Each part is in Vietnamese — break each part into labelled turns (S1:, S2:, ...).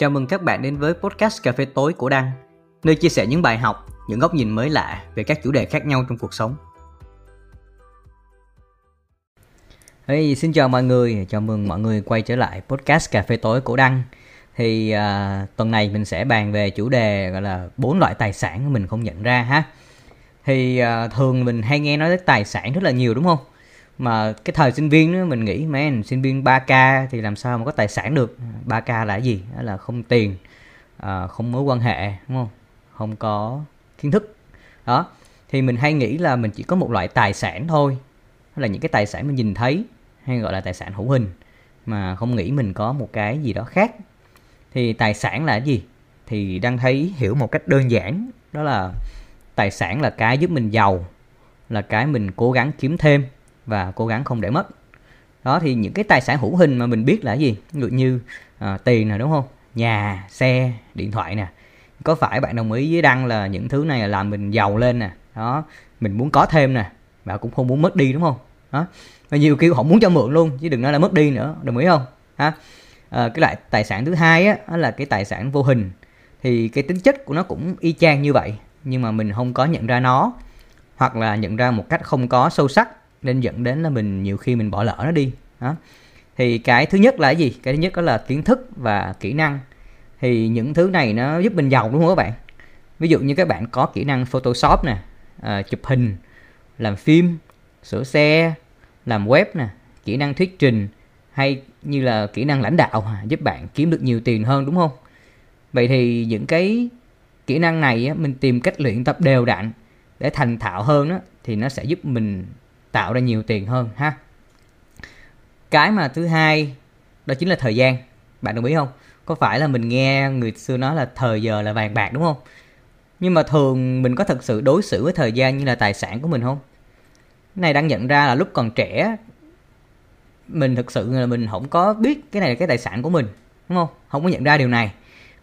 S1: Chào mừng các bạn đến với podcast Cà phê tối của Đăng, nơi chia sẻ những bài học, những góc nhìn mới lạ về các chủ đề khác nhau trong cuộc sống. Hey, xin chào mọi người, chào mừng mọi người quay trở lại podcast Cà phê tối của Đăng. Thì uh, tuần này mình sẽ bàn về chủ đề gọi là bốn loại tài sản mình không nhận ra ha. Thì uh, thường mình hay nghe nói tới tài sản rất là nhiều đúng không? Mà cái thời sinh viên đó mình nghĩ man sinh viên 3k thì làm sao mà có tài sản được? 3k là gì? Đó là không tiền à, không mối quan hệ đúng không? Không có kiến thức. Đó thì mình hay nghĩ là mình chỉ có một loại tài sản thôi. Đó là những cái tài sản mình nhìn thấy hay gọi là tài sản hữu hình mà không nghĩ mình có một cái gì đó khác. Thì tài sản là gì? Thì đang thấy hiểu một cách đơn giản đó là tài sản là cái giúp mình giàu là cái mình cố gắng kiếm thêm và cố gắng không để mất. Đó thì những cái tài sản hữu hình mà mình biết là gì? Ví dụ như à, tiền nè đúng không? Nhà xe điện thoại nè. Có phải bạn đồng ý với đăng là những thứ này là làm mình giàu lên nè? Đó mình muốn có thêm nè và cũng không muốn mất đi đúng không? Đó và nhiều kiểu họ muốn cho mượn luôn chứ đừng nói là mất đi nữa đồng ý không? Ha? À, cái loại tài sản thứ hai á đó là cái tài sản vô hình. Thì cái tính chất của nó cũng y chang như vậy nhưng mà mình không có nhận ra nó hoặc là nhận ra một cách không có sâu sắc nên dẫn đến là mình nhiều khi mình bỏ lỡ nó đi đó. Thì cái thứ nhất là cái gì? Cái thứ nhất đó là kiến thức và kỹ năng. Thì những thứ này nó giúp mình giàu đúng không các bạn. Ví dụ như các bạn có kỹ năng photoshop nè à, chụp hình làm phim sửa xe làm web nè kỹ năng thuyết trình hay như là kỹ năng lãnh đạo giúp bạn kiếm được nhiều tiền hơn đúng không? Vậy thì những cái kỹ năng này á, mình tìm cách luyện tập đều đặn để thành thạo hơn đó, thì nó sẽ giúp mình tạo ra nhiều tiền hơn ha. Cái mà thứ hai đó chính là thời gian. Bạn đồng ý không? Có phải là mình nghe người xưa nói là thời giờ là vàng bạc đúng không? Nhưng mà thường mình có thật sự đối xử với thời gian như là tài sản của mình không? Cái này đang nhận ra là lúc còn trẻ mình thực sự là mình không có biết cái này là cái tài sản của mình đúng không? Không có nhận ra điều này.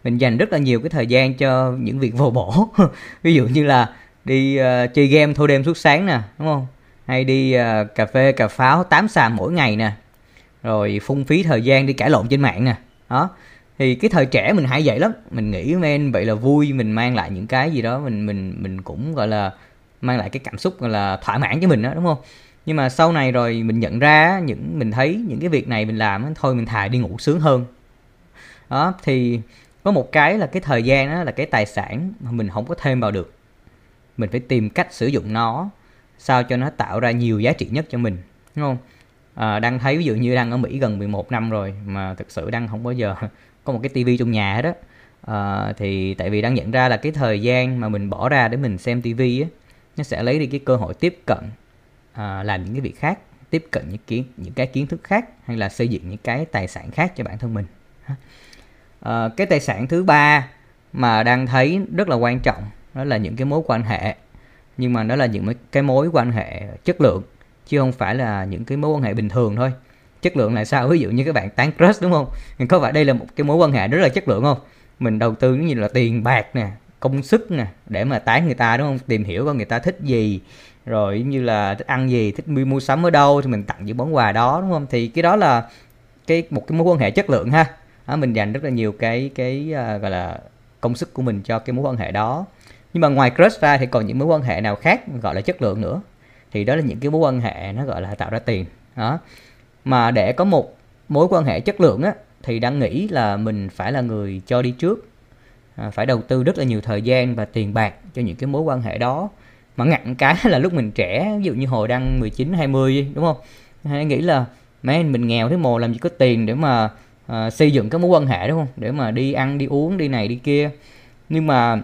S1: Mình dành rất là nhiều cái thời gian cho những việc vô bổ. Ví dụ như là đi uh, chơi game thâu đêm suốt sáng nè đúng không? Hay đi uh, cà phê cà pháo tám xàm mỗi ngày nè. Rồi phung phí thời gian đi cãi lộn trên mạng nè. Đó. Thì cái thời trẻ mình hay vậy lắm. Mình nghĩ men vậy là vui mình mang lại những cái gì đó mình mình mình cũng gọi là mang lại cái cảm xúc gọi là thỏa mãn cho mình đó đúng không? Nhưng mà sau này rồi mình nhận ra những mình thấy những cái việc này mình làm thôi mình thà đi ngủ sướng hơn. Đó thì có một cái là cái thời gian đó là cái tài sản mà mình không có thêm vào được. Mình phải tìm cách sử dụng nó sao cho nó tạo ra nhiều giá trị nhất cho mình đúng không? À, đang thấy ví dụ như đang ở Mỹ gần 11 năm rồi mà thực sự đang không bao giờ có một cái tivi trong nhà hết đó à, thì tại vì đang nhận ra là cái thời gian mà mình bỏ ra để mình xem tivi á nó sẽ lấy đi cái cơ hội tiếp cận à, làm những cái việc khác tiếp cận những kiến những cái kiến thức khác hay là xây dựng những cái tài sản khác cho bản thân mình. À, cái tài sản thứ ba mà đang thấy rất là quan trọng đó là những cái mối quan hệ nhưng mà đó là những cái mối quan hệ chất lượng chứ không phải là những cái mối quan hệ bình thường thôi. Chất lượng là sao? Ví dụ như các bạn tán crush đúng không? Có phải đây là một cái mối quan hệ rất là chất lượng không? Mình đầu tư như là tiền bạc nè công sức nè để mà tán người ta đúng không? Tìm hiểu coi người ta thích gì rồi như là thích ăn gì thích mua mua sắm ở đâu thì mình tặng những món quà đó đúng không? Thì cái đó là cái một cái mối quan hệ chất lượng ha. Đó, mình dành rất là nhiều cái cái uh, gọi là công sức của mình cho cái mối quan hệ đó nhưng mà ngoài crush ra thì còn những mối quan hệ nào khác gọi là chất lượng nữa? Thì đó là những cái mối quan hệ nó gọi là tạo ra tiền. Đó. Mà để có một mối quan hệ chất lượng á thì đang nghĩ là mình phải là người cho đi trước. À, phải đầu tư rất là nhiều thời gian và tiền bạc cho những cái mối quan hệ đó. Mà ngặn cái là lúc mình trẻ ví dụ như hồi đang 19 20 đúng không? Hay nghĩ là mấy mình nghèo thế mồ làm gì có tiền để mà uh, xây dựng cái mối quan hệ đúng không? Để mà đi ăn đi uống đi này đi kia. Nhưng mà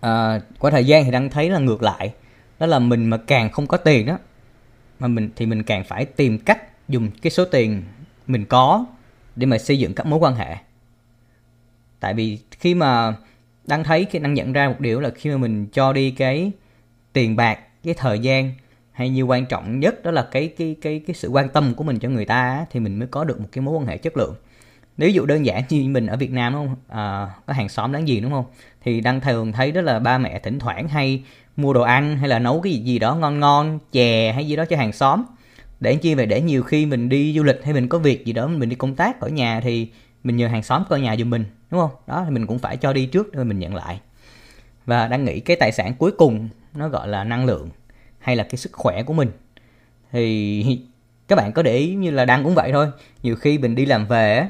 S1: à, qua thời gian thì đang thấy là ngược lại. Đó là mình mà càng không có tiền đó mà mình thì mình càng phải tìm cách dùng cái số tiền mình có để mà xây dựng các mối quan hệ. Tại vì khi mà đang thấy khi đang nhận ra một điều là khi mà mình cho đi cái tiền bạc cái thời gian hay như quan trọng nhất đó là cái cái cái cái sự quan tâm của mình cho người ta thì mình mới có được một cái mối quan hệ chất lượng nếu dụ đơn giản như mình ở Việt Nam đúng không? À, có hàng xóm đáng gì đúng không? Thì đang thường thấy đó là ba mẹ thỉnh thoảng hay mua đồ ăn hay là nấu cái gì gì đó ngon ngon chè hay gì đó cho hàng xóm. Để chi vậy? Để nhiều khi mình đi du lịch hay mình có việc gì đó mình đi công tác ở nhà thì mình nhờ hàng xóm coi nhà giùm mình đúng không? Đó thì mình cũng phải cho đi trước rồi mình nhận lại. Và đang nghĩ cái tài sản cuối cùng nó gọi là năng lượng hay là cái sức khỏe của mình. Thì các bạn có để ý như là đang cũng vậy thôi. Nhiều khi mình đi làm về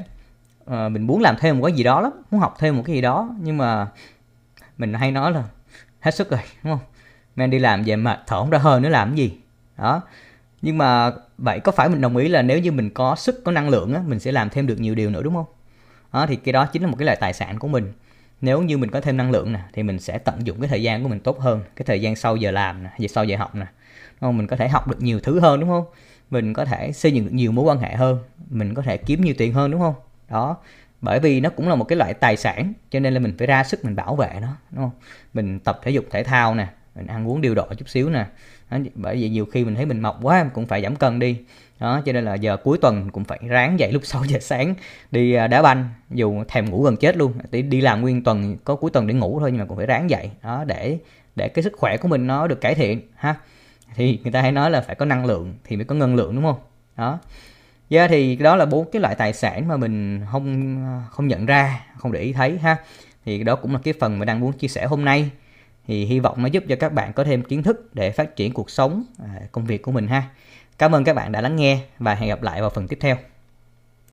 S1: uh, mình muốn làm thêm một cái gì đó lắm muốn học thêm một cái gì đó nhưng mà mình hay nói là hết sức rồi đúng không? Men đi làm về mà thở không ra hơi nữa làm cái gì? Đó. Nhưng mà vậy có phải mình đồng ý là nếu như mình có sức có năng lượng á mình sẽ làm thêm được nhiều điều nữa đúng không? Đó thì cái đó chính là một cái loại tài sản của mình. Nếu như mình có thêm năng lượng nè thì mình sẽ tận dụng cái thời gian của mình tốt hơn cái thời gian sau giờ làm nè giờ sau giờ học nè. Không? Mình có thể học được nhiều thứ hơn đúng không? Mình có thể xây dựng được nhiều mối quan hệ hơn mình có thể kiếm nhiều tiền hơn đúng không? Đó. Bởi vì nó cũng là một cái loại tài sản cho nên là mình phải ra sức mình bảo vệ nó đúng không? Mình tập thể dục thể thao nè mình ăn uống điều độ chút xíu nè. Đó, bởi vì nhiều khi mình thấy mình mọc quá cũng phải giảm cân đi. Đó cho nên là giờ cuối tuần cũng phải ráng dậy lúc 6 giờ sáng đi à, đá banh dù thèm ngủ gần chết luôn. Đi, đi làm nguyên tuần có cuối tuần để ngủ thôi nhưng mà cũng phải ráng dậy. Đó để để cái sức khỏe của mình nó được cải thiện ha. Thì người ta hay nói là phải có năng lượng thì mới có ngân lượng đúng không? Đó yeah, thì đó là bốn cái loại tài sản mà mình không không nhận ra, không để ý thấy ha. Thì đó cũng là cái phần mà đang muốn chia sẻ hôm nay. Thì hy vọng nó giúp cho các bạn có thêm kiến thức để phát triển cuộc sống, à, công việc của mình ha. Cảm ơn các bạn đã lắng nghe và hẹn gặp lại vào phần tiếp theo.